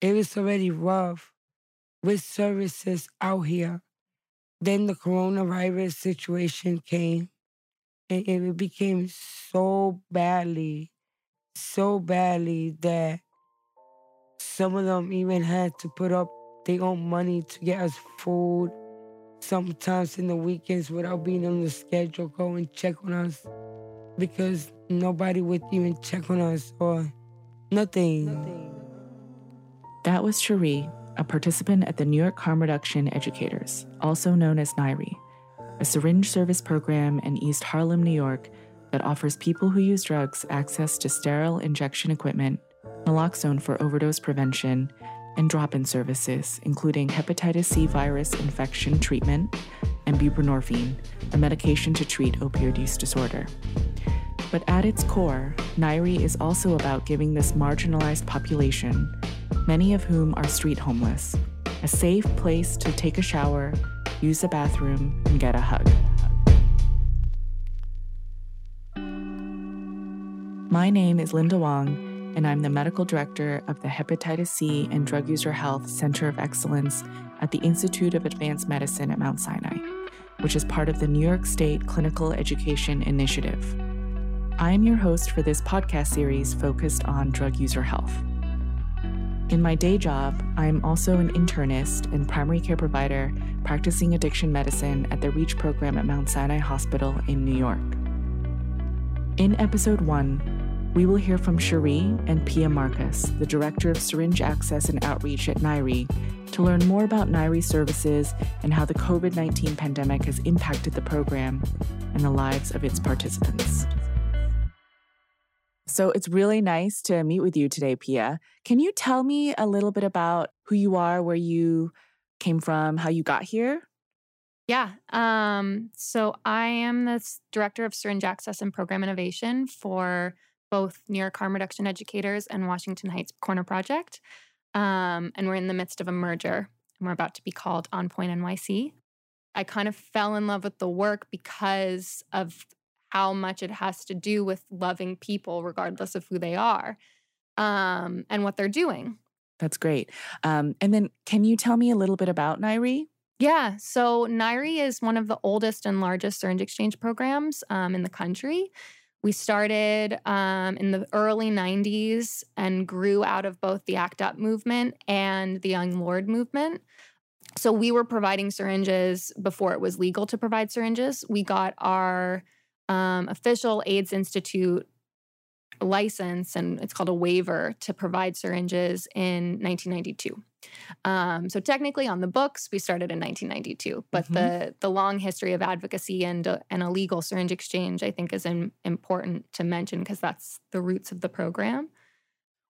it was already rough with services out here. Then the coronavirus situation came and it became so badly, so badly that some of them even had to put up their own money to get us food. Sometimes in the weekends without being on the schedule, go and check on us because nobody would even check on us or nothing. nothing. That was Sheree, a participant at the New York Harm Reduction Educators, also known as NYHRE, a syringe service program in East Harlem, New York that offers people who use drugs access to sterile injection equipment, naloxone for overdose prevention, and drop in services, including hepatitis C virus infection treatment and buprenorphine, a medication to treat opioid use disorder. But at its core, NYHRE is also about giving this marginalized population, many of whom are street homeless, a safe place to take a shower, use a bathroom, and get a hug. My name is Linda Wong, and I'm the medical director of the Hepatitis C and Drug User Health Center of Excellence at the Institute of Advanced Medicine at Mount Sinai, which is part of the New York State Clinical Education Initiative. I'm your host for this podcast series focused on drug user health. In my day job, I'm also an internist and primary care provider practicing addiction medicine at the REACH program at Mount Sinai Hospital in New York. In episode one, we will hear from Sheree and Pia Marcus, the Director of Syringe Access and Outreach at NYHRE, to learn more about NYHRE services and how the COVID 19 pandemic has impacted the program and the lives of its participants. So it's really nice to meet with you today, Pia. Can you tell me a little bit about who you are, where you came from, how you got here? Yeah. Um, so I am the director of syringe access and program innovation for both New York Harm Reduction Educators and Washington Heights Corner Project. Um, and we're in the midst of a merger, and we're about to be called On Point NYC. I kind of fell in love with the work because of how much it has to do with loving people, regardless of who they are um, and what they're doing. That's great. Um, and then, can you tell me a little bit about NYHRE? Yeah, so NYHRE is one of the oldest and largest syringe exchange programs um, in the country. We started um, in the early 90s and grew out of both the ACT UP movement and the Young Lord movement. So we were providing syringes before it was legal to provide syringes. We got our um, official AIDS Institute license, and it's called a waiver to provide syringes in 1992. Um, so technically, on the books, we started in 1992, but mm-hmm. the the long history of advocacy and uh, and a legal syringe exchange, I think, is in, important to mention because that's the roots of the program.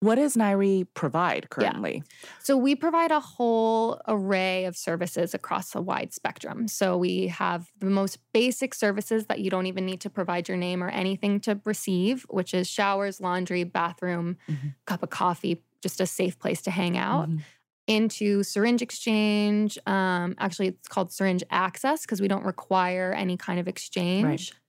What does NYHRE provide currently? Yeah. So we provide a whole array of services across a wide spectrum. So we have the most basic services that you don't even need to provide your name or anything to receive, which is showers, laundry, bathroom, mm-hmm. cup of coffee, just a safe place to hang out. Mm-hmm. Into syringe exchange. Um, actually, it's called syringe access because we don't require any kind of exchange. Right.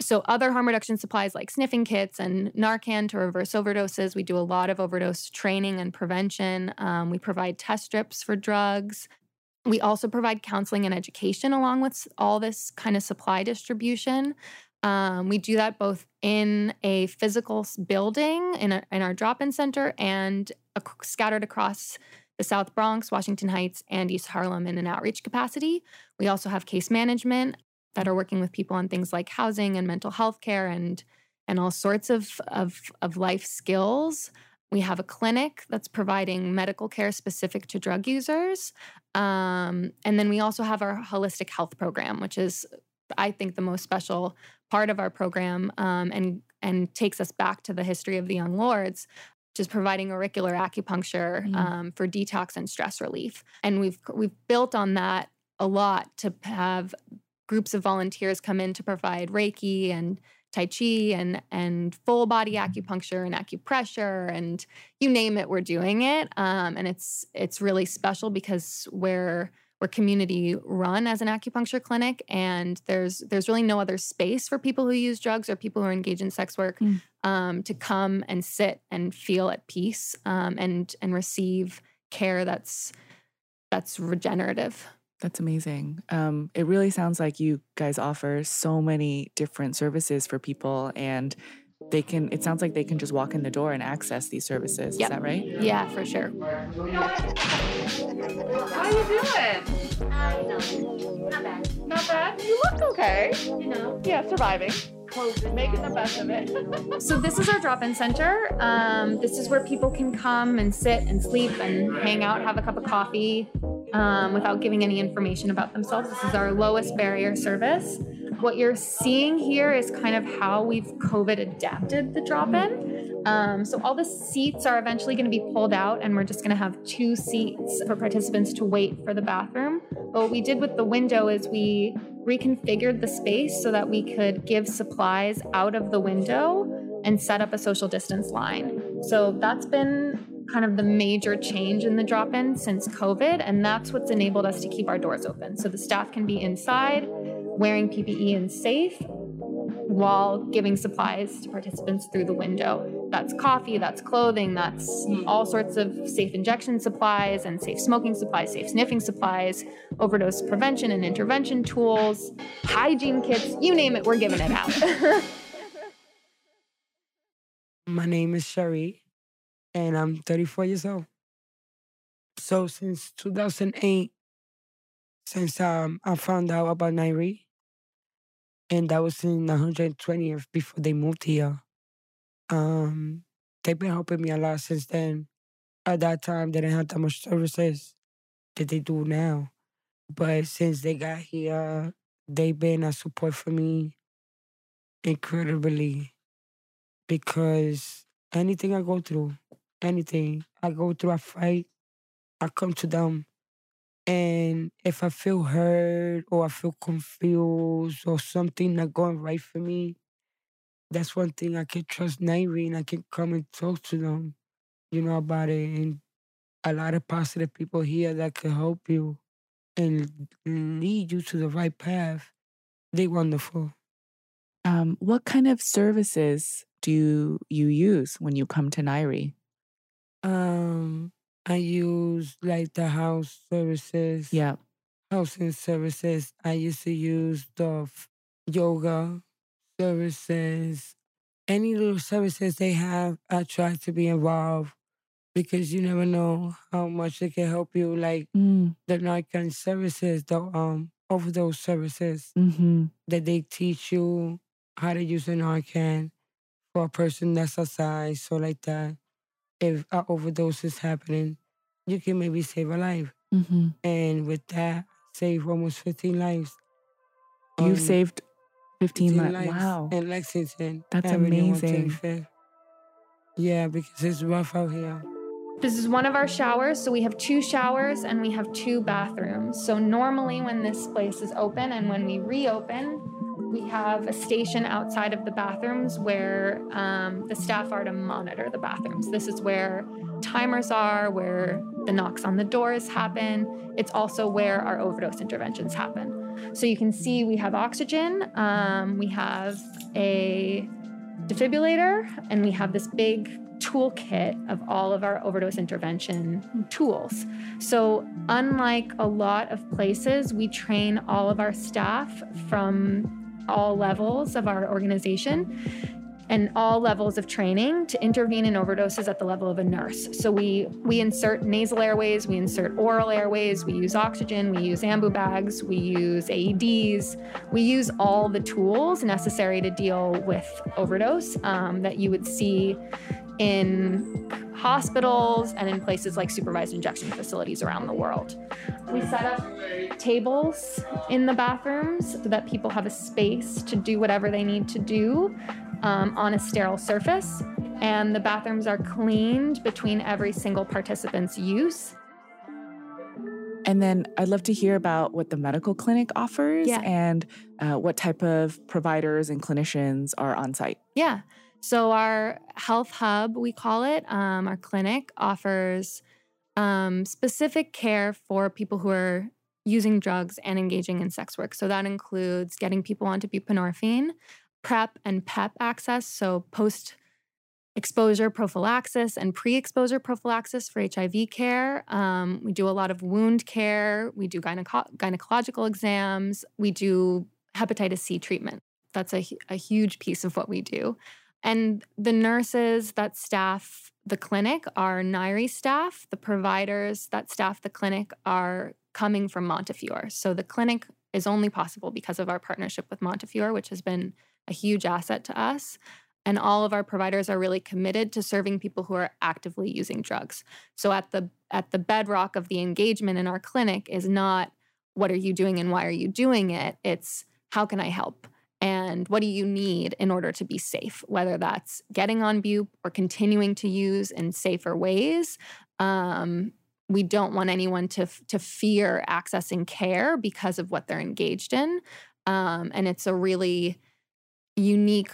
So, other harm reduction supplies like sniffing kits and Narcan to reverse overdoses. We do a lot of overdose training and prevention. Um, we provide test strips for drugs. We also provide counseling and education along with all this kind of supply distribution. Um, we do that both in a physical building in, a, in our drop in center and scattered across the South Bronx, Washington Heights, and East Harlem in an outreach capacity. We also have case management that are working with people on things like housing and mental health care and and all sorts of, of, of life skills. We have a clinic that's providing medical care specific to drug users. Um, and then we also have our holistic health program, which is, I think, the most special part of our program um, and, and takes us back to the history of the Young Lords, which is providing auricular acupuncture mm. um, for detox and stress relief. And we've, we've built on that a lot to have groups of volunteers come in to provide Reiki and Tai Chi and and full body mm-hmm. acupuncture and acupressure and you name it, we're doing it. Um, and it's it's really special because we're we're community run as an acupuncture clinic, and there's there's really no other space for people who use drugs or people who are engaged in sex work mm. um, to come and sit and feel at peace um, and and receive care that's that's regenerative. That's amazing. Um, it really sounds like you guys offer so many different services for people, and they can. It sounds like they can just walk in the door and access these services. Yep. Is that right? Yeah, for sure. How are you doing? Not bad. Not bad. You look okay. You know. Yeah, surviving. Making the best of it. So this is our drop-in center. Um, this is where people can come and sit and sleep and hang out, have a cup of coffee um, without giving any information about themselves. This is our lowest barrier service. What you're seeing here is kind of how we've COVID adapted the drop-in. Um, so all the seats are eventually going to be pulled out, and we're just going to have two seats for participants to wait for the bathroom. But what we did with the window is we reconfigured the space so that we could give supplies out of the window and set up a social distance line. So that's been kind of the major change in the drop in since COVID, and that's what's enabled us to keep our doors open. So the staff can be inside wearing PPE and safe while giving supplies to participants through the window. That's coffee, that's clothing, that's all sorts of safe injection supplies and safe smoking supplies, safe sniffing supplies, overdose prevention and intervention tools, hygiene kits, you name it, we're giving it out. My name is Sheree, and I'm 34 years old. So since 2008, since um, I found out about NYHRE, and that was in 120th before they moved here. Um, they've been helping me a lot since then. At that time, they didn't have that much services that they do now. But since they got here, they've been a support for me incredibly because anything I go through, anything I go through, a fight, I come to them. And if I feel hurt or I feel confused or something not going right for me, that's one thing I can trust NYHRE and I can come and talk to them, you know, about it. And a lot of positive people here that can help you and lead you to the right path. They wonderful. Um, what kind of services do you, you use when you come to NYHRE? Um, I use like the house services. Yeah. Housing services. I used to use the f- yoga services. Any little services they have, I try to be involved because you never know how much it can help you. Like Mm, the Narcan services, the um overdose services hmm that they teach you how to use an Narcan for a person that's outside, so like that. If an overdose is happening, you can maybe save a life. hmm And with that, save almost 15 lives. You've Um, saved 15 15 lives. Wow. In Lexington. That's amazing. Yeah, because it's rough out here. This is one of our showers. So we have two showers and we have two bathrooms. So normally, when this place is open and when we reopen, we have a station outside of the bathrooms where um, the staff are to monitor the bathrooms. This is where timers are, where the knocks on the doors happen. It's also where our overdose interventions happen. So you can see we have oxygen, um, we have a defibrillator, and we have this big toolkit of all of our overdose intervention tools. So, unlike a lot of places, we train all of our staff from all levels of our organization and all levels of training to intervene in overdoses at the level of a nurse. So we we insert nasal airways, we insert oral airways, we use oxygen, we use ambu bags, we use AEDs, we use all the tools necessary to deal with overdose um, that you would see in hospitals and in places like supervised injection facilities around the world. We set up tables in the bathrooms so that people have a space to do whatever they need to do um, on a sterile surface. And the bathrooms are cleaned between every single participant's use. And then I'd love to hear about what the medical clinic offers Yeah. and uh, what type of providers and clinicians are on site. Yeah. So our health hub, we call it, um, our clinic offers um, specific care for people who are using drugs and engaging in sex work. So that includes getting people onto buprenorphine, PrEP and PEP access, so post exposure prophylaxis and pre exposure prophylaxis for HIV care. Um, we do a lot of wound care. We do gyneco- gynecological exams. We do hepatitis C treatment. That's a, a huge piece of what we do. And the nurses that staff the clinic are NYHRE staff. The providers that staff the clinic are coming from Montefiore. So the clinic is only possible because of our partnership with Montefiore, which has been a huge asset to us. And all of our providers are really committed to serving people who are actively using drugs. So at the at the bedrock of the engagement in our clinic is not what are you doing and why are you doing it? It's how can I help? And what do you need in order to be safe? Whether that's getting on Bupe or continuing to use in safer ways. Um, we don't want anyone to to fear accessing care because of what they're engaged in. Um, and it's a really unique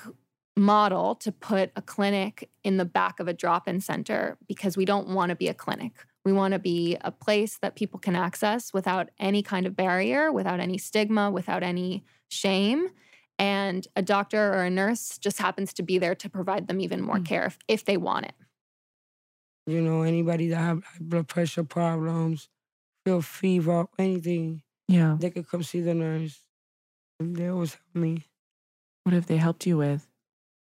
model to put a clinic in the back of a drop in center because we don't want to be a clinic. We want to be a place that people can access without any kind of barrier, without any stigma, without any shame. And a doctor or a nurse just happens to be there to provide them even more mm. care if, if they want it. You know, anybody that have blood pressure problems, feel fever, anything, yeah, they could come see the nurse. They always help me. What have they helped you with?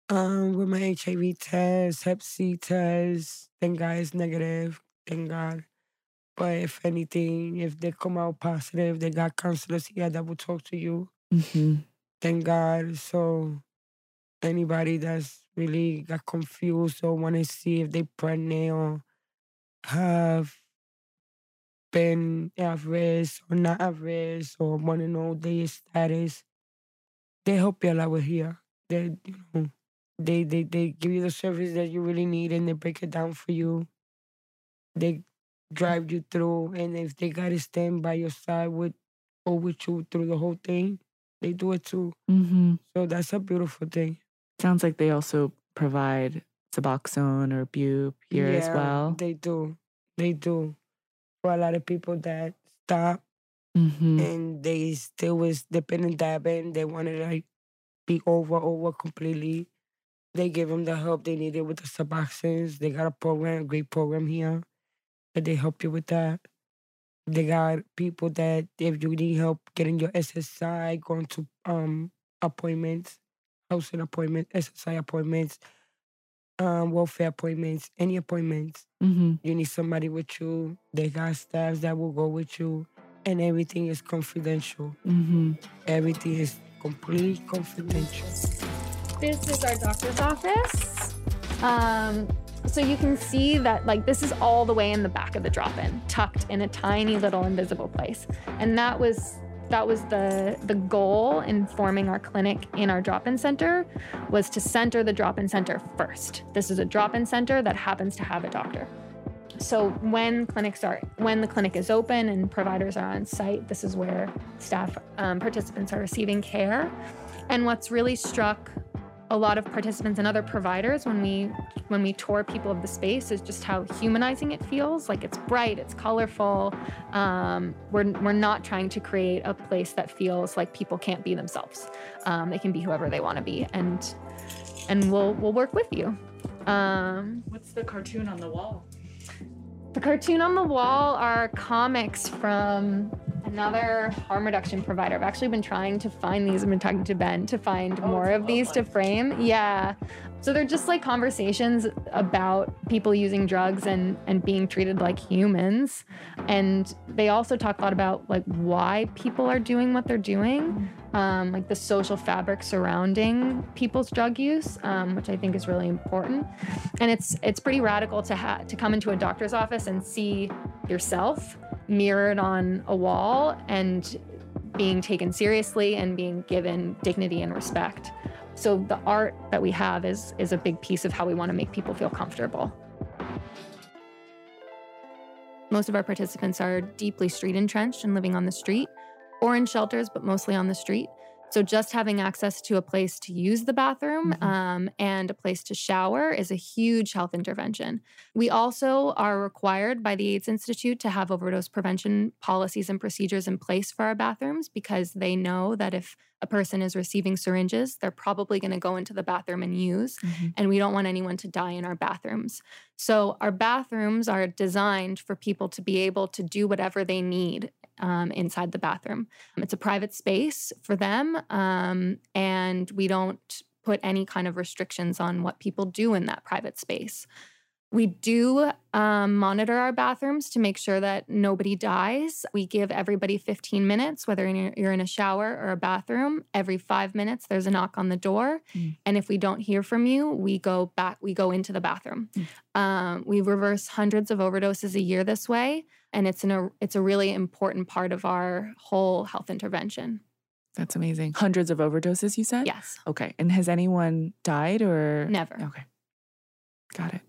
Um, with my HIV test, Hep C test, thank God it's negative. Thank God. But if anything, if they come out positive, they got counselors here that will talk to you. Mm-hmm. Thank God. So anybody that's really got confused or want to see if they pregnant or have been at risk or not at risk or want to know their status, they help you a lot with here. They, you know, they, they, they give you the service that you really need and they break it down for you. They drive you through, and if they got to stand by your side with or with you through the whole thing, they do it too. Mm-hmm. So that's a beautiful thing. Sounds like they also provide Suboxone or Bupe here yeah, as well. They do. They do. For a lot of people that stop mm-hmm. and they still was dipping and dabbing, they want to like be over, over completely. They give them the help they needed with the Suboxones. They got a program, a great program here, that they help you with that. They got people that if you need help getting your SSI, going to um appointments, housing appointments, SSI appointments, um, welfare appointments, any appointments. Mm-hmm. You need somebody with you. They got staff that will go with you, and everything is confidential. Mm-hmm. Everything is completely confidential. This is our doctor's office. Um, so you can see that like this is all the way in the back of the drop-in, tucked in a tiny little invisible place. And that was that was the the goal in forming our clinic in our drop-in center was to center the drop-in center first. This is a drop-in center that happens to have a doctor. So when clinics are when the clinic is open and providers are on site, this is where staff um, participants are receiving care. And what's really struck a lot of participants and other providers when we when we tour people of the space is just how humanizing it feels. Like it's bright it's colorful. Um, we're, we're not trying to create a place that feels like people can't be themselves. Um, they can be whoever they want to be and and we'll we'll work with you. Um, what's the cartoon on the wall? the cartoon on the wall are comics from another harm reduction provider. I've actually been trying to find these. I've been talking to Ben to find oh, more of oh these to frame. Yeah. So they're just like conversations about people using drugs and and being treated like humans. And they also talk a lot about like why people are doing what they're doing, um, like the social fabric surrounding people's drug use, um, which I think is really important. And it's it's pretty radical to ha- to come into a doctor's office and see yourself mirrored on a wall and being taken seriously and being given dignity and respect. So the art that we have is is a big piece of how we want to make people feel comfortable. Most of our participants are deeply street entrenched and living on the street or in shelters, but mostly on the street. So just having access to a place to use the bathroom Mhm. um, and a place to shower is a huge health intervention. We also are required by the AIDS Institute to have overdose prevention policies and procedures in place for our bathrooms because they know that if a person is receiving syringes, they're probably going to go into the bathroom and use Mhm. and we don't want anyone to die in our bathrooms. So, our bathrooms are designed for people to be able to do whatever they need um, inside the bathroom. It's a private space for them, um, and we don't put any kind of restrictions on what people do in that private space. We do um, monitor our bathrooms to make sure that nobody dies. We give everybody 15 minutes, whether you're in a shower or a bathroom. Every five minutes, there's a knock on the door. Mm. And if we don't hear from you, we go back, we go into the bathroom. Um, we reverse hundreds of overdoses a year this way. And it's, an, a, it's a really important part of our whole health intervention. That's amazing. Hundreds of overdoses, you said? Yes, Okay. And has anyone died or? never. Okay. Got it.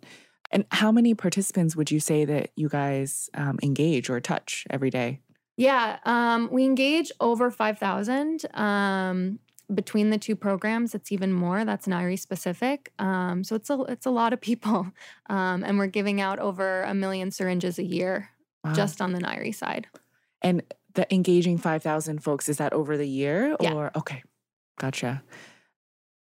And how many participants would you say that you guys um, engage or touch every day? Yeah, um, we engage over 5,000. Um, between the two programs, it's even more. That's NYHRE specific. Um, so it's a, it's a lot of people. Um, and we're giving out over a million syringes a year Wow. just on the NYHRE side. and the engaging 5,000 folks, is that over the year Yeah. or? Okay. Gotcha.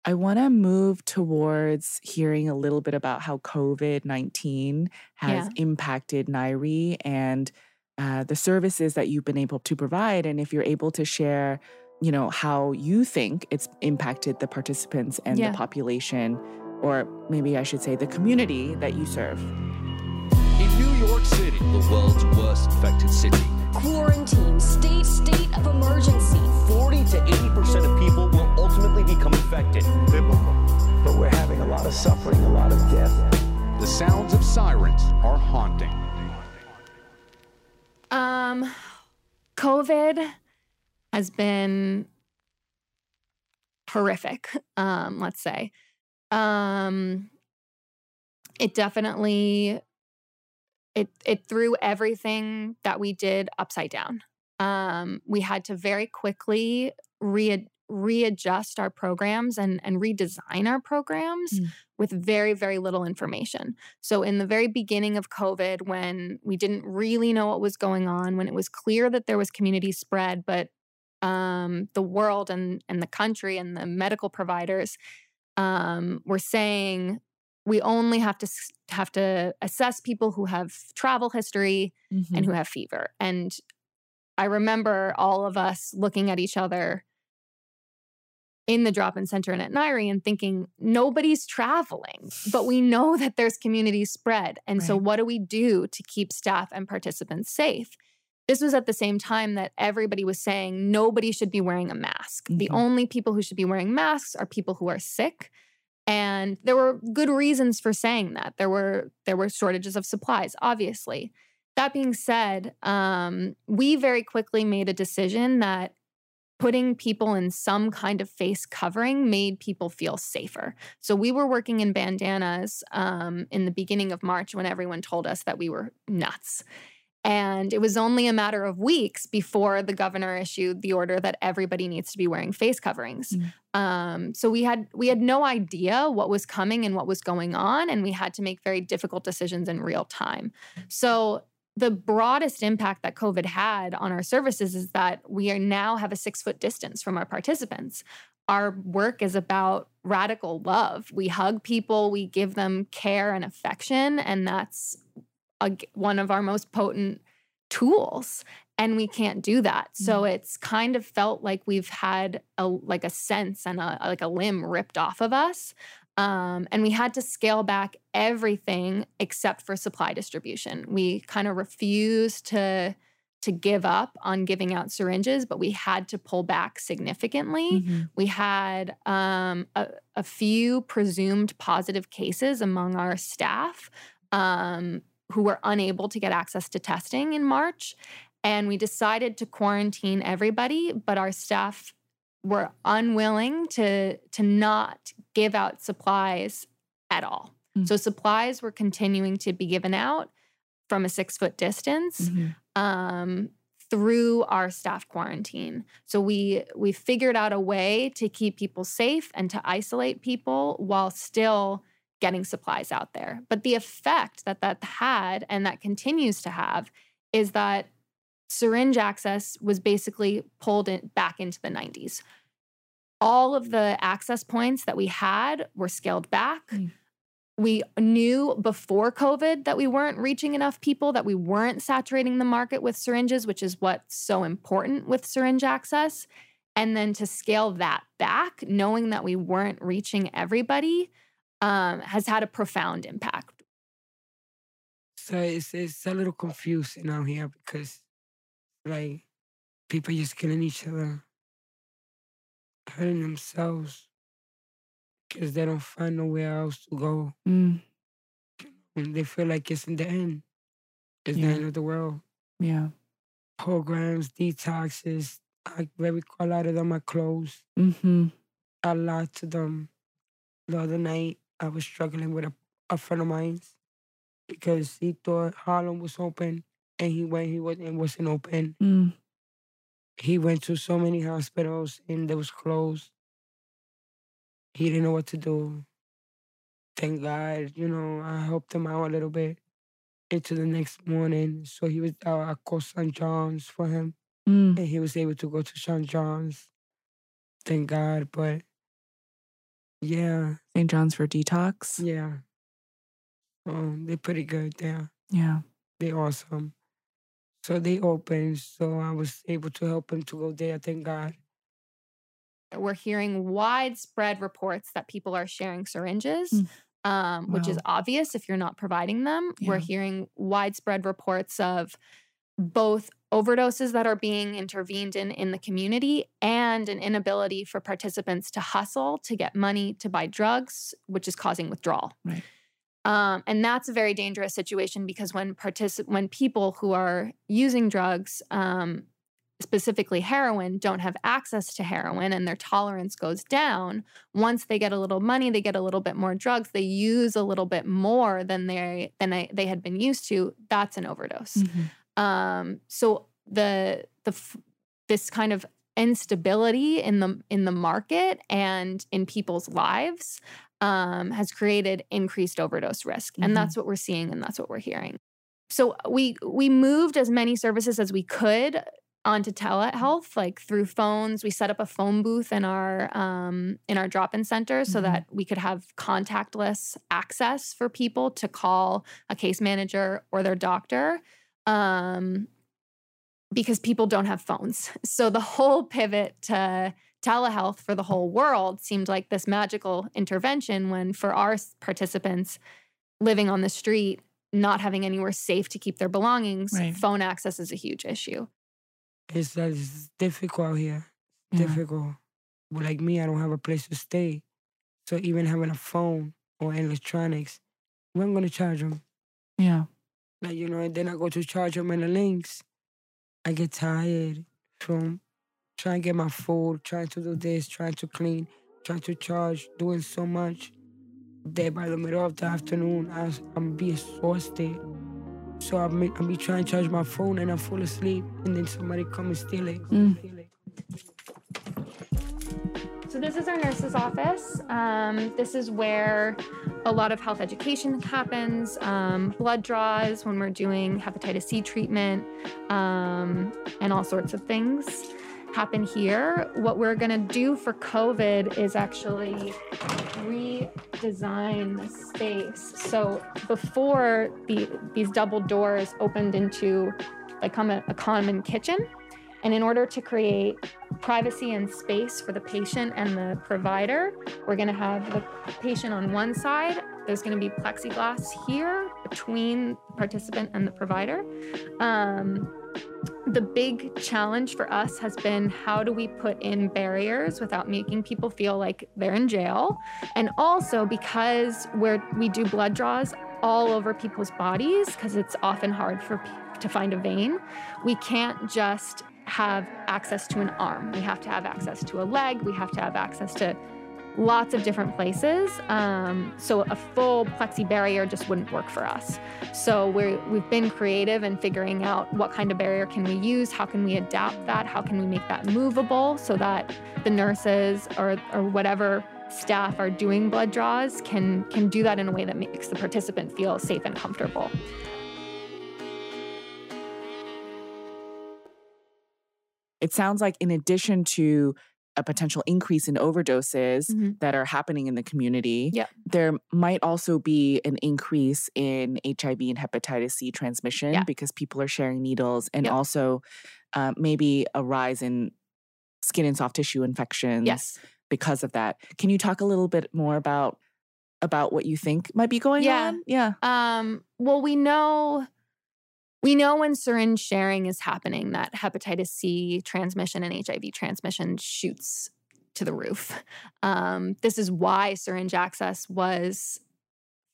I want to move towards hearing a little bit about how COVID 19 has Yeah. impacted NYHRE and uh, the services that you've been able to provide. And if you're able to share, you know, how you think it's impacted the participants and Yeah. the population, or maybe I should say the community that you serve. In New York City, the world's worst infected city, Quarantine, state, state of emergency. 40 to 80% of people will ultimately become infected. biblical. But we're having a lot of suffering, a lot of death. the sounds of sirens are haunting. Um, COVID has been horrific. Um, let's say, um, it definitely it it threw everything that we did upside down. Um, we had to very quickly re- readjust our programs and and redesign our programs Mm. with very very little information. So, in the very beginning of COVID, when we didn't really know what was going on, when it was clear that there was community spread, but um, the world and, and the country and the medical providers um, were saying we only have to have to assess people who have travel history and who have fever. And I remember all of us looking at each other in the drop-in center and at NYHRE and thinking nobody's traveling, but we know that there's community spread. And so what do we do to keep staff and participants safe? This was at the same time that everybody was saying nobody should be wearing a mask. The Mhm. only people who should be wearing masks are people who are sick. And there were good reasons for saying that. There were there were shortages of supplies, obviously. That being said, um, we very quickly made a decision that putting people in some kind of face covering made people feel safer. So we were working in bandanas um, in the beginning of March when everyone told us that we were nuts. And it was only a matter of weeks before the governor issued the order that everybody needs to be wearing face coverings. Um, so we had we had no idea what was coming and what was going on, and we had to make very difficult decisions in real time. So the broadest impact that COVID had on our services is that we are now have a six foot distance from our participants. Our work is about radical love. We hug people, we give them care and affection, and that's a, one of our most potent tools. And we can't do that. So it's kind of felt like we've had a like a sense and a like a limb ripped off of us. Um, and we had to scale back everything except for supply distribution. We kind of refused to to give up on giving out syringes, but we had to pull back significantly. Mhm. We had um, a, a few presumed positive cases among our staff um, who were unable to get access to testing in March. And we decided to quarantine everybody, but our staff were unwilling to, to not give out supplies at all. Mm. So supplies were continuing to be given out from a six foot distance Mhm. um, through our staff quarantine. So we we figured out a way to keep people safe and to isolate people while still getting supplies out there. But the effect that that had and that continues to have is that syringe access was basically pulled in, back into the 90s. All of the access points that we had were scaled back. Mm. We knew before COVID that we weren't reaching enough people, that we weren't saturating the market with syringes, which is what's so important with syringe access. And then to scale that back, knowing that we weren't reaching everybody, um, has had a profound impact. So it's it's a little confusing out here because like people just killing each other, hurting themselves because they don't find nowhere else to go. Mm, And they feel like it's in the end. It's Yeah. the end of the world. yeah. Programs, detoxes, I very a lot of them are closed. Mm-hmm. A lot of them. The other night I was struggling with a, a friend of mine because he thought Harlem was open and he went he wasn't it wasn't open. Mm, He went to so many hospitals and they was closed. He didn't know what to do. Thank God, you know, I helped him out a little bit into the next morning. So he was uh, I called St. John's for him mm. and he was able to go to St. John's. Thank God. But yeah, St. John's for detox. yeah. Um, they're pretty good there. Yeah. They're awesome. So they opened, so I was able to help him to go there. Thank God. We're hearing widespread reports that people are sharing syringes, Mm. um, which is obvious if you're not providing them. We're hearing widespread reports of both overdoses that are being intervened in in the community and an inability for participants to hustle to get money to buy drugs, which is causing withdrawal. Right. Um, and that's a very dangerous situation because when particip- when people who are using drugs, um, specifically heroin, don't have access to heroin and their tolerance goes down, once they get a little money, they get a little bit more drugs, they use a little bit more than they than they, they had been used to. That's an overdose. Mhm. Um, so the the this kind of instability in the in the market and in people's lives um, has created increased overdose risk, and that's what we're seeing, and that's what we're hearing. So we we moved as many services as we could onto telehealth, like through phones. We set up a phone booth in our um, in our drop-in center so Mhm. that we could have contactless access for people to call a case manager or their doctor um, because people don't have phones. So the whole pivot to telehealth for the whole world seemed like this magical intervention when for our participants living on the street, not having anywhere safe to keep their belongings, Right. phone access is a huge issue. It's, uh, it's difficult here. Yeah. Difficult. But like me, I don't have a place to stay. So even having a phone or electronics, where I'm gonna charge them? Yeah. Like you know, and then I go to charge them in the links. I get tired from trying to get my food, trying to do this, trying to clean, trying to charge, doing so much. That by the middle of the afternoon, I, I'm be exhausted. So I be, I be trying to charge my phone and I fall asleep, and then somebody come and steal it. Mm. Steal it. This is our nurse's office. Um, this is where a lot of health education happens, um, blood draws when we're doing hepatitis C treatment, um, and all sorts of things happen here. What we're gonna do for COVID is actually redesign the space. So before the these double doors opened into like a, a common kitchen, and in order to create privacy and space for the patient and the provider. We're going to have the patient on one side. There's going to be plexiglass here between the participant and the provider. Um, the big challenge for us has been how do we put in barriers without making people feel like they're in jail? And also because we're, we do blood draws all over people's bodies, because it's often hard for to find a vein, we can't just have access to an arm. We have to have access to a leg. We have to have access to lots of different places. Um, so a full plexi barrier just wouldn't work for us. So we're, we've been creative in figuring out what kind of barrier can we use, how can we adapt that, how can we make that movable so that the nurses or, or whatever staff are doing blood draws can can do that in a way that makes the participant feel safe and comfortable. It sounds like, in addition to a potential increase in overdoses Mhm. that are happening in the community, Yep. there might also be an increase in HIV and hepatitis C transmission Yeah. because people are sharing needles, and Yep. also uh, maybe a rise in skin and soft tissue infections Yes. because of that. Can you talk a little bit more about about what you think might be going Yeah. on? Yeah. Um, well, we know we know when syringe sharing is happening that hepatitis C transmission and HIV transmission shoots to the roof. Um, this is why syringe access was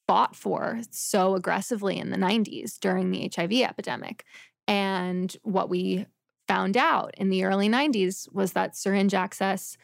fought for so aggressively in the 90s during the HIV epidemic. And what we found out in the early 90s was that syringe access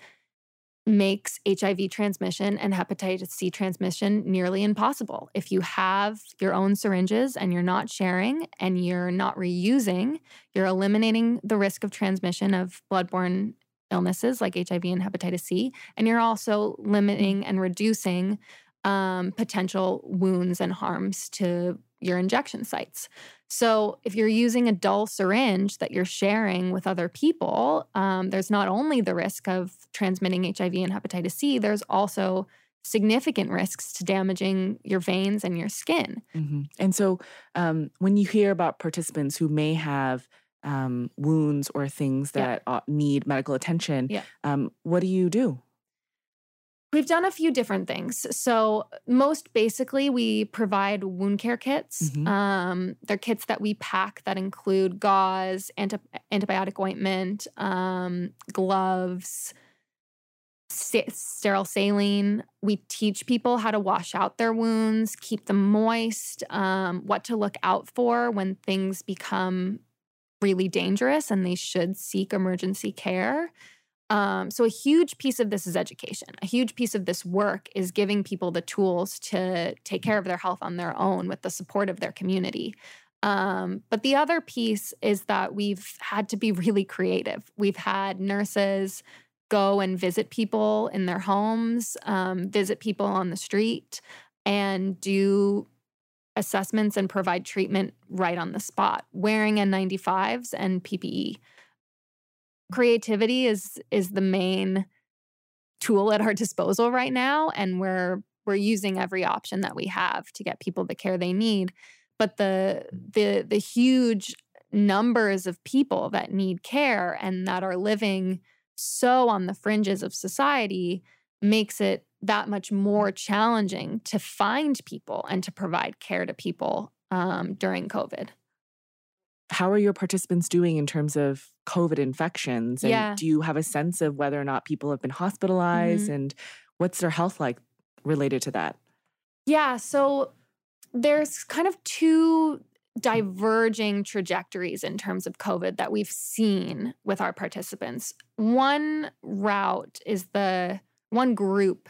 makes HIV transmission and hepatitis C transmission nearly impossible. If you have your own syringes and you're not sharing and you're not reusing, you're eliminating the risk of transmission of bloodborne illnesses like HIV and hepatitis C, and you're also limiting and reducing um, potential wounds and harms to your injection sites. So, if you're using a dull syringe that you're sharing with other people, um, there's not only the risk of transmitting HIV and hepatitis C, there's also significant risks to damaging your veins and your skin. hmm And so, um, when you hear about participants who may have um, wounds or things that uh, need medical attention, Yeah. um, what do you do? We've done a few different things. So, most basically, we provide wound care kits. Mhm. Um, they're kits that we pack that include gauze, anti- antibiotic ointment, um, gloves, sterile saline. We teach people how to wash out their wounds, keep them moist, um, what to look out for when things become really dangerous and they should seek emergency care. Um, so, a huge piece of this is education. A huge piece of this work is giving people the tools to take care of their health on their own with the support of their community. Um, but the other piece is that we've had to be really creative. We've had nurses go and visit people in their homes, um, visit people on the street, and do assessments and provide treatment right on the spot, wearing N95s and PPE creativity is is the main tool at our disposal right now and we're we're using every option that we have to get people the care they need but the the the huge numbers of people that need care and that are living so on the fringes of society makes it that much more challenging to find people and to provide care to people um, during covid How are your participants doing in terms of COVID infections? And Yeah. do you have a sense of whether or not people have been hospitalized Mhm. and what's their health like related to that? Yeah, so there's kind of two diverging trajectories in terms of COVID that we've seen with our participants. One route is the one group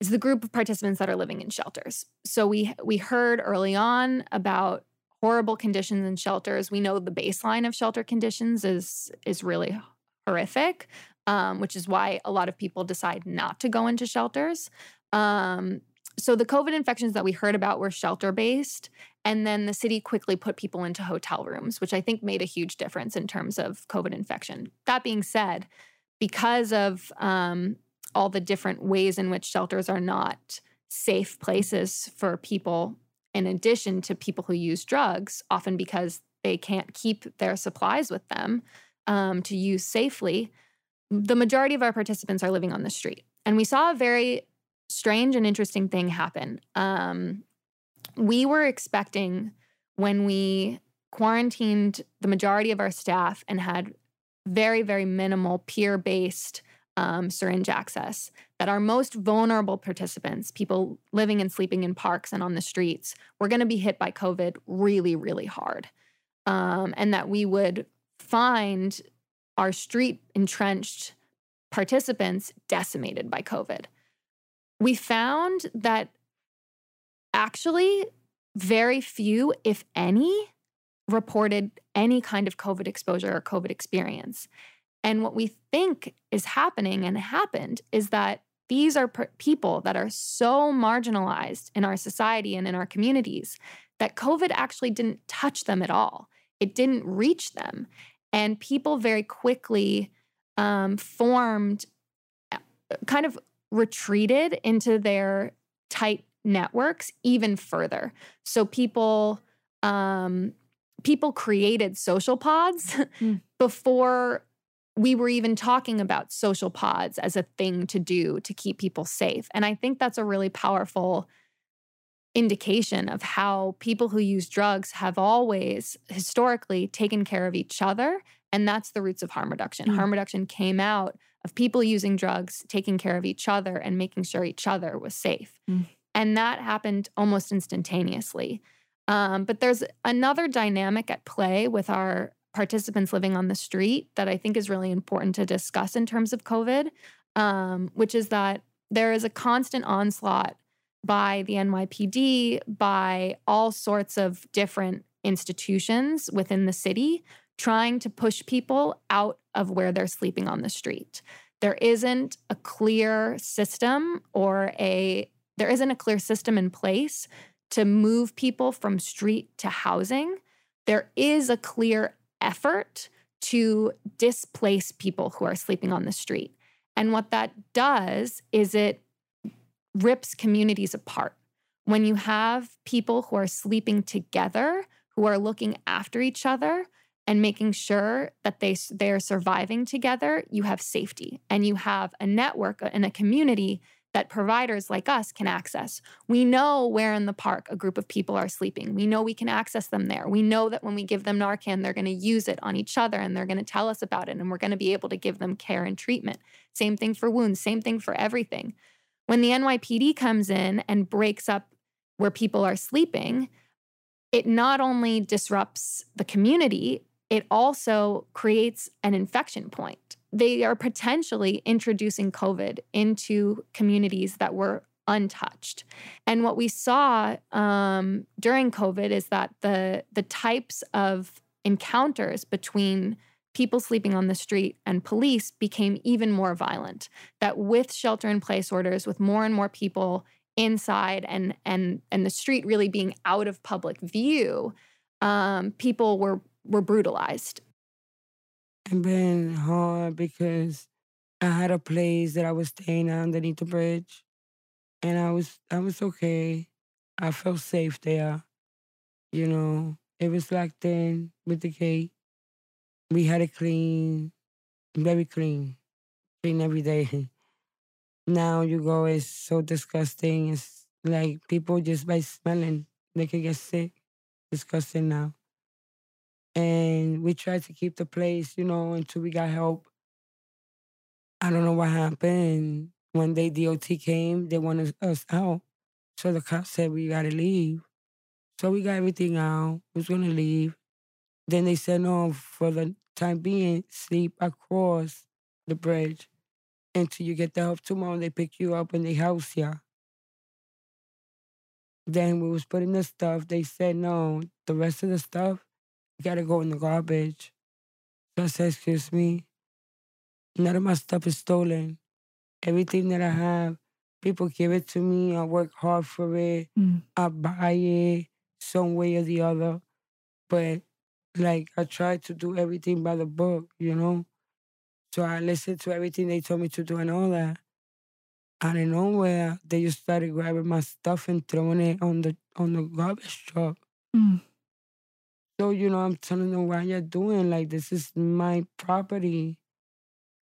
is the group of participants that are living in shelters. So we we heard early on about horrible conditions in shelters. We know the baseline of shelter conditions is is really horrific, um, which is why a lot of people decide not to go into shelters. Um, so the COVID infections that we heard about were shelter based, and then the city quickly put people into hotel rooms, which I think made a huge difference in terms of COVID infection. That being said, because of um, all the different ways in which shelters are not safe places for people, in addition to people who use drugs, often because they can't keep their supplies with them um, to use safely, the majority of our participants are living on the street. And we saw a very strange and interesting thing happen. Um, we were expecting when we quarantined the majority of our staff and had very, very minimal peer based um, syringe access, that our most vulnerable participants, people living and sleeping in parks and on the streets, were going to be hit by COVID really, really hard. Um, and that we would find our street entrenched participants decimated by COVID. we found that actually very few, if any, reported any kind of COVID exposure or COVID experience. And what we think is happening and happened is that these are per- people that are so marginalized in our society and in our communities that COVID actually didn't touch them at all. It didn't reach them. And people very quickly um, formed, uh, kind of retreated into their tight networks even further. So people, um, people created social pods mm. before we were even talking about social pods as a thing to do to keep people safe. And I think that's a really powerful indication of how people who use drugs have always historically taken care of each other. And that's the roots of harm reduction. Mm. Harm reduction came out of people using drugs, taking care of each other, and making sure each other was safe. Mm. And that happened almost instantaneously. Um, but there's another dynamic at play with our participants living on the street that I think is really important to discuss in terms of COVID, um, which is that there is a constant onslaught by the NYPD, by all sorts of different institutions within the city, trying to push people out of where they're sleeping on the street. There isn't a clear system or a there isn't a clear system in place to move people from street to housing. There is a clear effort to displace people who are sleeping on the street. And what that does is it rips communities apart. When you have people who are sleeping together, who are looking after each other and making sure that they they're surviving together, you have safety and you have a network uh, and a community that providers like us can access. We know where in the park a group of people are sleeping. We know we can access them there. We know that when we give them Narcan, they're going to use it on each other and they're going to tell us about it and we're going to be able to give them care and treatment. Same thing for wounds, same thing for everything. When the NYPD comes in and breaks up where people are sleeping, it not only disrupts the community, it also creates an infection point they are potentially introducing COVID into communities that were untouched. And what we saw um, during COVID is that the the types of encounters between people sleeping on the street and police became even more violent. That with shelter in place orders, with more and more people inside and and and the street really being out of public view, um, people were were brutalized it been hard because I had a place that I was staying underneath the bridge, and I was I was okay. I felt safe there. You know, it was locked in with the gate. We had it clean, very clean, clean every day. now you go, it's so disgusting. It's like people just by smelling, they can get sick. Disgusting now and we tried to keep the place, you know, until we got help. I don't know what happened. One day DOT came, they wanted us out. So the cop said we gotta leave. So we got everything out. We was gonna leave. Then they said no, for the time being, sleep across the bridge until you get the help tomorrow. They pick you up and they house you. Then we was putting the stuff. They said no, the rest of the stuff you gotta go in the garbage. Just said, excuse me. None of my stuff is stolen. Everything that I have, people give it to me. I work hard for it. Mm. I buy it some way or the other. But like I try to do everything by the book, you know? So I listened to everything they told me to do and all that. Out of nowhere, they just started grabbing my stuff and throwing it on the on the garbage truck. Mm. So, you know, I'm telling them what you're doing. Like, this is my property.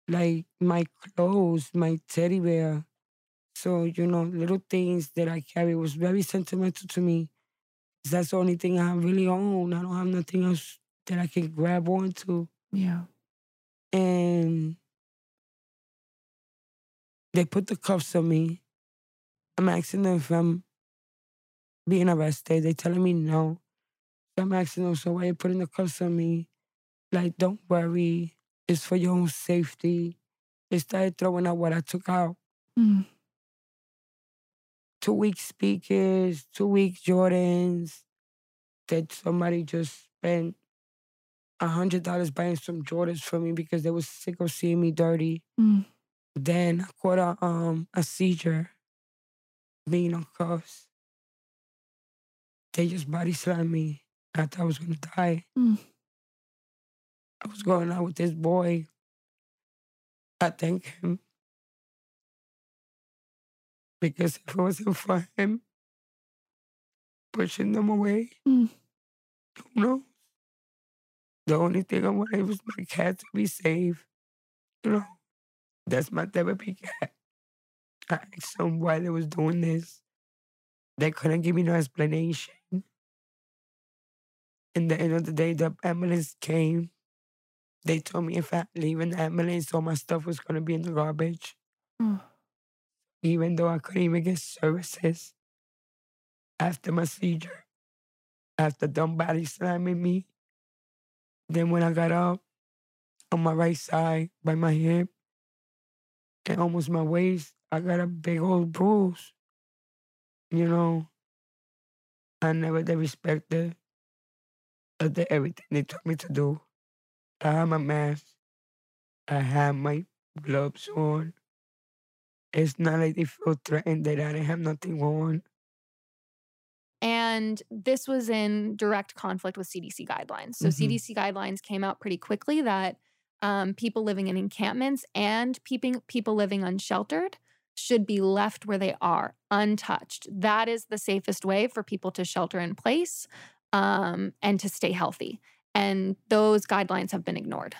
Like, my clothes, my teddy bear. So, you know, little things that I carry was very sentimental to me. That's the only thing I really own. I don't have nothing else that I can grab onto. Yeah. And they put the cuffs on me. I'm asking them if I'm being arrested. They telling me no. I'm asking them, so why you putting the cuffs on me? Like, don't worry. It's for your own safety. They started throwing out what I took out. Mm. two week speakers, two week Jordans that somebody just spent a hundred dollars buying some Jordans for me because they was sick of seeing me dirty. Mm. Then I caught a um a seizure being on cuffs. They just body slammed me. I thought I was gonna die. Mm. I was going out with this boy. I thank him. Because if it wasn't for him pushing them away, Mm. who knows? The only thing I wanted was my cat to be safe. You know, that's my therapy cat. I asked them why they was doing this. They couldn't give me no explanation. In the end of the day, the ambulance came. They told me if I leave in the ambulance, all my stuff was gonna be in the garbage. Mm. Even though I couldn't even get services after my seizure, after them body slamming me. Then when I got up on my right side by my hip and almost my waist, I got a big old bruise. You know, I never did respect it. I did everything they told me to do. I had my mask. I had my gloves on. It's not like they feel threatened that I didn't have nothing on. And this was in direct conflict with CDC guidelines. So, Mhm. CDC guidelines came out pretty quickly that um, people living in encampments and peeping, people living unsheltered should be left where they are, untouched. That is the safest way for people to shelter in place um, and to stay healthy. And those guidelines have been ignored.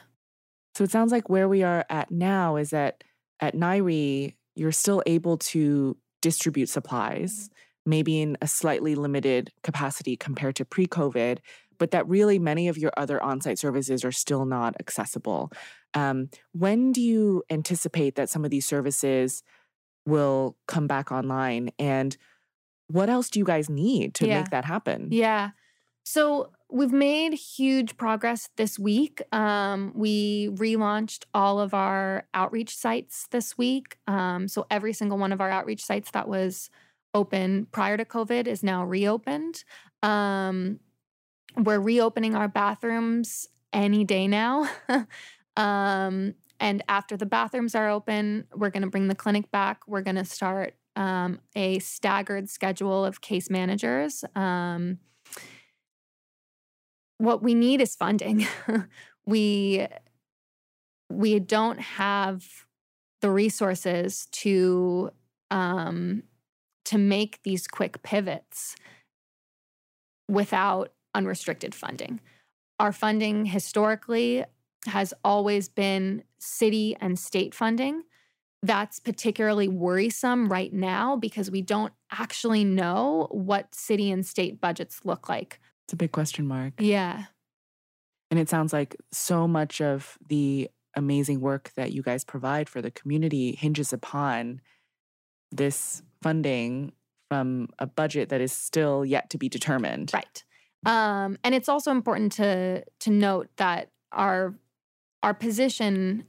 So it sounds like where we are at now is that at NYHRE, you're still able to distribute supplies, maybe in a slightly limited capacity compared to pre COVID, but that really many of your other on site services are still not accessible. Um, when do you anticipate that some of these services will come back online? And what else do you guys need to Yeah. make that happen? Yeah. So we've made huge progress this week. Um, we relaunched all of our outreach sites this week. Um, so every single one of our outreach sites that was open prior to COVID is now reopened. Um, we're reopening our bathrooms any day now. um, and after the bathrooms are open, we're going to bring the clinic back. We're going to start um, a staggered schedule of case managers. Um, what we need is funding. we we don't have the resources to um, to make these quick pivots without unrestricted funding. Our funding historically has always been city and state funding. That's particularly worrisome right now because we don't actually know what city and state budgets look like. It's a big question mark. Yeah. And it sounds like so much of the amazing work that you guys provide for the community hinges upon this funding from a budget that is still yet to be determined. Right. Um, and it's also important to to note that our our position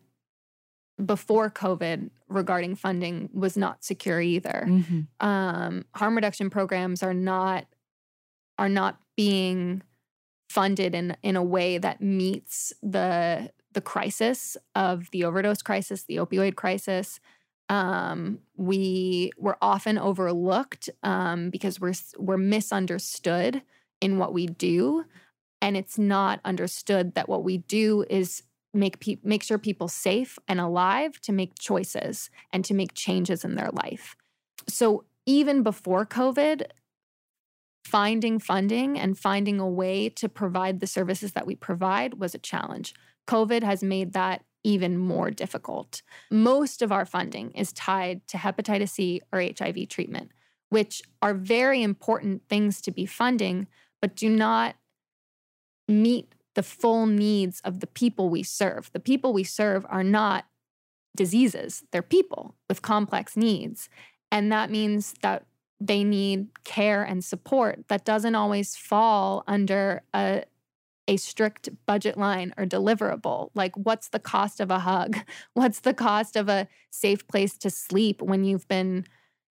before COVID regarding funding was not secure either. Mhm. Um, harm reduction programs are not are not being funded in in a way that meets the the crisis of the overdose crisis, the opioid crisis. Um, we were often overlooked um, because we're we're misunderstood in what we do, and it's not understood that what we do is make pe- make sure people safe and alive to make choices and to make changes in their life. So even before COVID, finding funding and finding a way to provide the services that we provide was a challenge. COVID has made that even more difficult. Most of our funding is tied to hepatitis C or HIV treatment, which are very important things to be funding, but do not meet the full needs of the people we serve. The people we serve are not diseases, they're people with complex needs. And that means that they need care and support that doesn't always fall under a a strict budget line or deliverable. Like, what's the cost of a hug? What's the cost of a safe place to sleep when you've been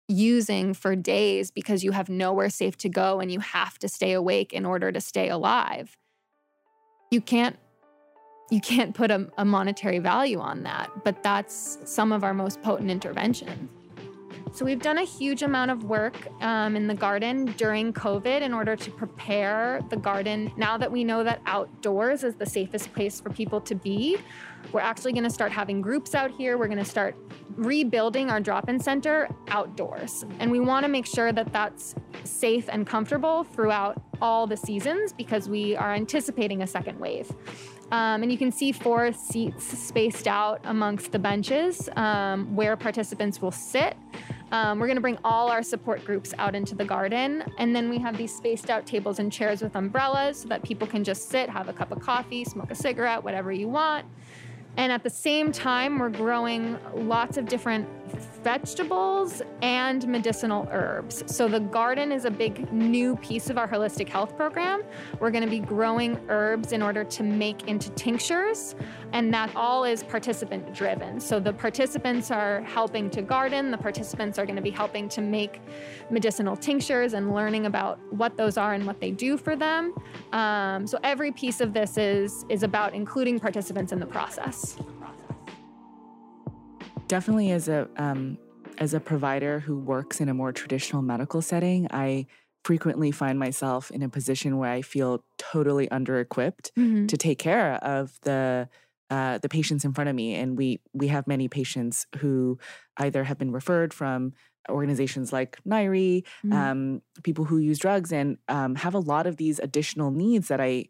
using for days because you have nowhere safe to go and you have to stay awake in order to stay alive. You can't you can't put a, a monetary value on that, but that's some of our most potent interventions. So we've done a huge amount of work um, in the garden during COVID in order to prepare the garden. Now that we know that outdoors is the safest place for people to be, we're actually going to start having groups out here. We're going to start rebuilding our drop-in center outdoors, and we want to make sure that that's safe and comfortable throughout all the seasons because we are anticipating a second wave. Um, and you can see four seats spaced out amongst the benches um, where participants will sit. Um, we're going to bring all our support groups out into the garden. And then we have these spaced out tables and chairs with umbrellas so that people can just sit, have a cup of coffee, smoke a cigarette, whatever you want. And at the same time, we're growing lots of different vegetables and medicinal herbs. So the garden is a big new piece of our holistic health program. We're going to be growing herbs in order to make into tinctures, and that all is participant driven. So the participants are helping to garden, the participants are going to be helping to make medicinal tinctures and learning about what those are and what they do for them. Um, so every piece of this is is about including participants in the process definitely as a um, as a provider who works in a more traditional medical setting, I frequently find myself in a position where I feel totally under equipped mm-hmm. to take care of the uh, the patients in front of me. And we we have many patients who either have been referred from organizations like NYHRE, Mm-hmm. um, people who use drugs, and um, have a lot of these additional needs that I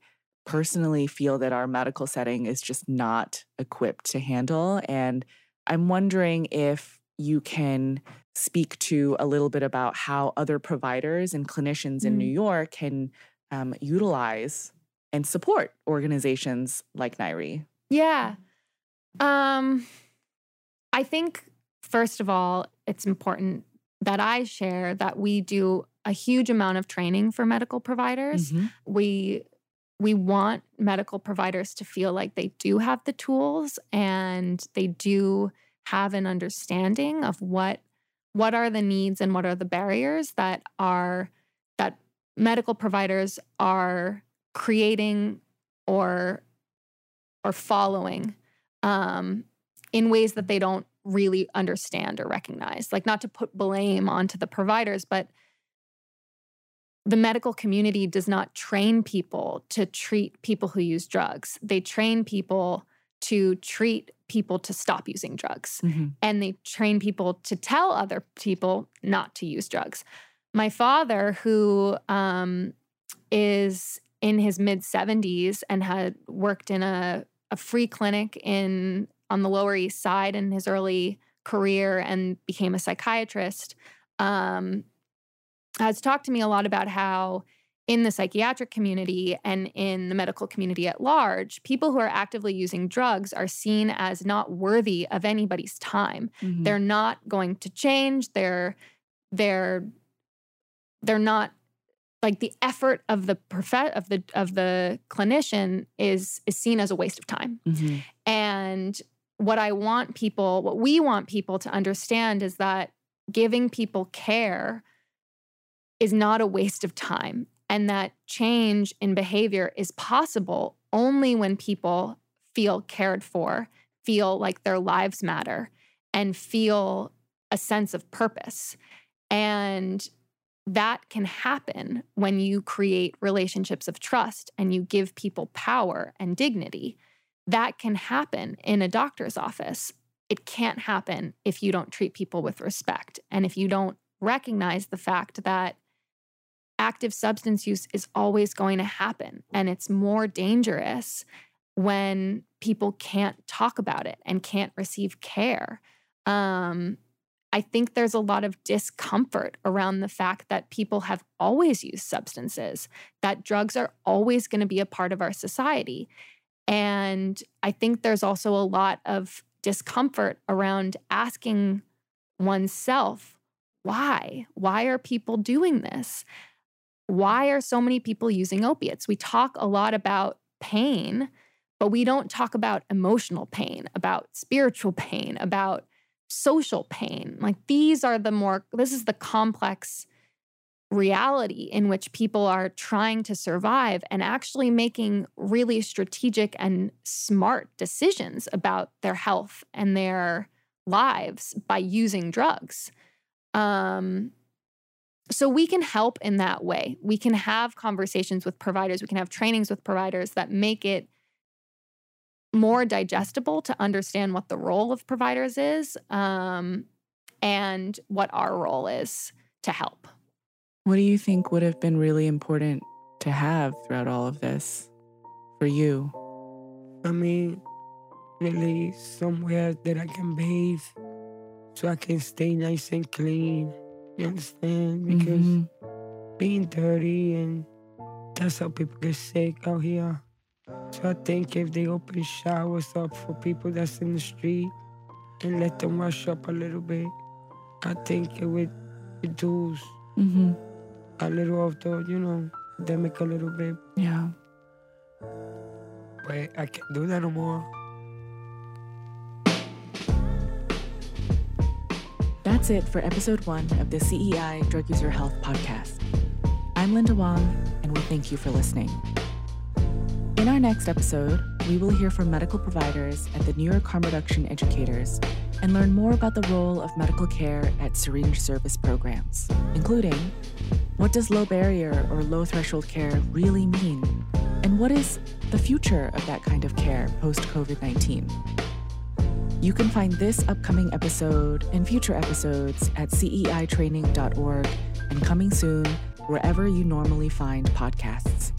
personally feel that our medical setting is just not equipped to handle. And I'm wondering if you can speak to a little bit about how other providers and clinicians in New Mm. York can um, utilize and support organizations like NYHRE. Yeah. Um I think first of all, it's important that I share that we do a huge amount of training for medical providers. Mhm. We we want medical providers to feel like they do have the tools and they do have an understanding of what what are the needs and what are the barriers that are that medical providers are creating or or following um, in ways that they don't really understand or recognize. Like not to put blame onto the providers, but the medical community does not train people to treat people who use drugs. They train people to treat people to stop using drugs Mhm. and they train people to tell other people not to use drugs. My father, who um, is in his mid 70s and had worked in a, a free clinic in on the Lower East Side in his early career and became a psychiatrist, um, has talked to me a lot about how in the psychiatric community and in the medical community at large, people who are actively using drugs are seen as not worthy of anybody's time. Mhm. They're not going to change. They're they're they're not like the effort of the prof- of the of the clinician is is seen as a waste of time. Mhm. And what I want people, what we want people to understand is that giving people care is not a waste of time and that change in behavior is possible only when people feel cared for, feel like their lives matter, and feel a sense of purpose. And that can happen when you create relationships of trust and you give people power and dignity. That can happen in a doctor's office. It can't happen if you don't treat people with respect and if you don't recognize the fact that active substance use is always going to happen and it's more dangerous when people can't talk about it and can't receive care. Um, I think there's a lot of discomfort around the fact that people have always used substances, that drugs are always going to be a part of our society. And I think there's also a lot of discomfort around asking oneself, why? Why are people doing this? Why are so many people using opiates? We talk a lot about pain, but we don't talk about emotional pain, about spiritual pain, about social pain. Like these are the more, this is the complex reality in which people are trying to survive and actually making really strategic and smart decisions about their health and their lives by using drugs. Um, so we can help in that way. We can have conversations with providers, we can have trainings with providers that make it more digestible to understand what the role of providers is um, and what our role is to help. What do you think would have been really important to have throughout all of this for you? I mean, really somewhere that I can bathe so I can stay nice and clean. You understand? Because Mhm. being dirty and that's how people get sick out here. So I think if they open showers up for people that's in the street and let them wash up a little bit, I think it would reduce Mhm. a little of the, you know, pandemic a little bit. Yeah. But I can't do that no more. That's it for episode one of the CEI Drug User Health Podcast. I'm Linda Wong, and we thank you for listening. In our next episode, we will hear from medical providers at the New York Harm Reduction Educators and learn more about the role of medical care at syringe service programs, including what does low barrier or low threshold care really mean? And what is the future of that kind of care post COVID 19? You can find this upcoming episode and future episodes at ceitraining.org and coming soon wherever you normally find podcasts.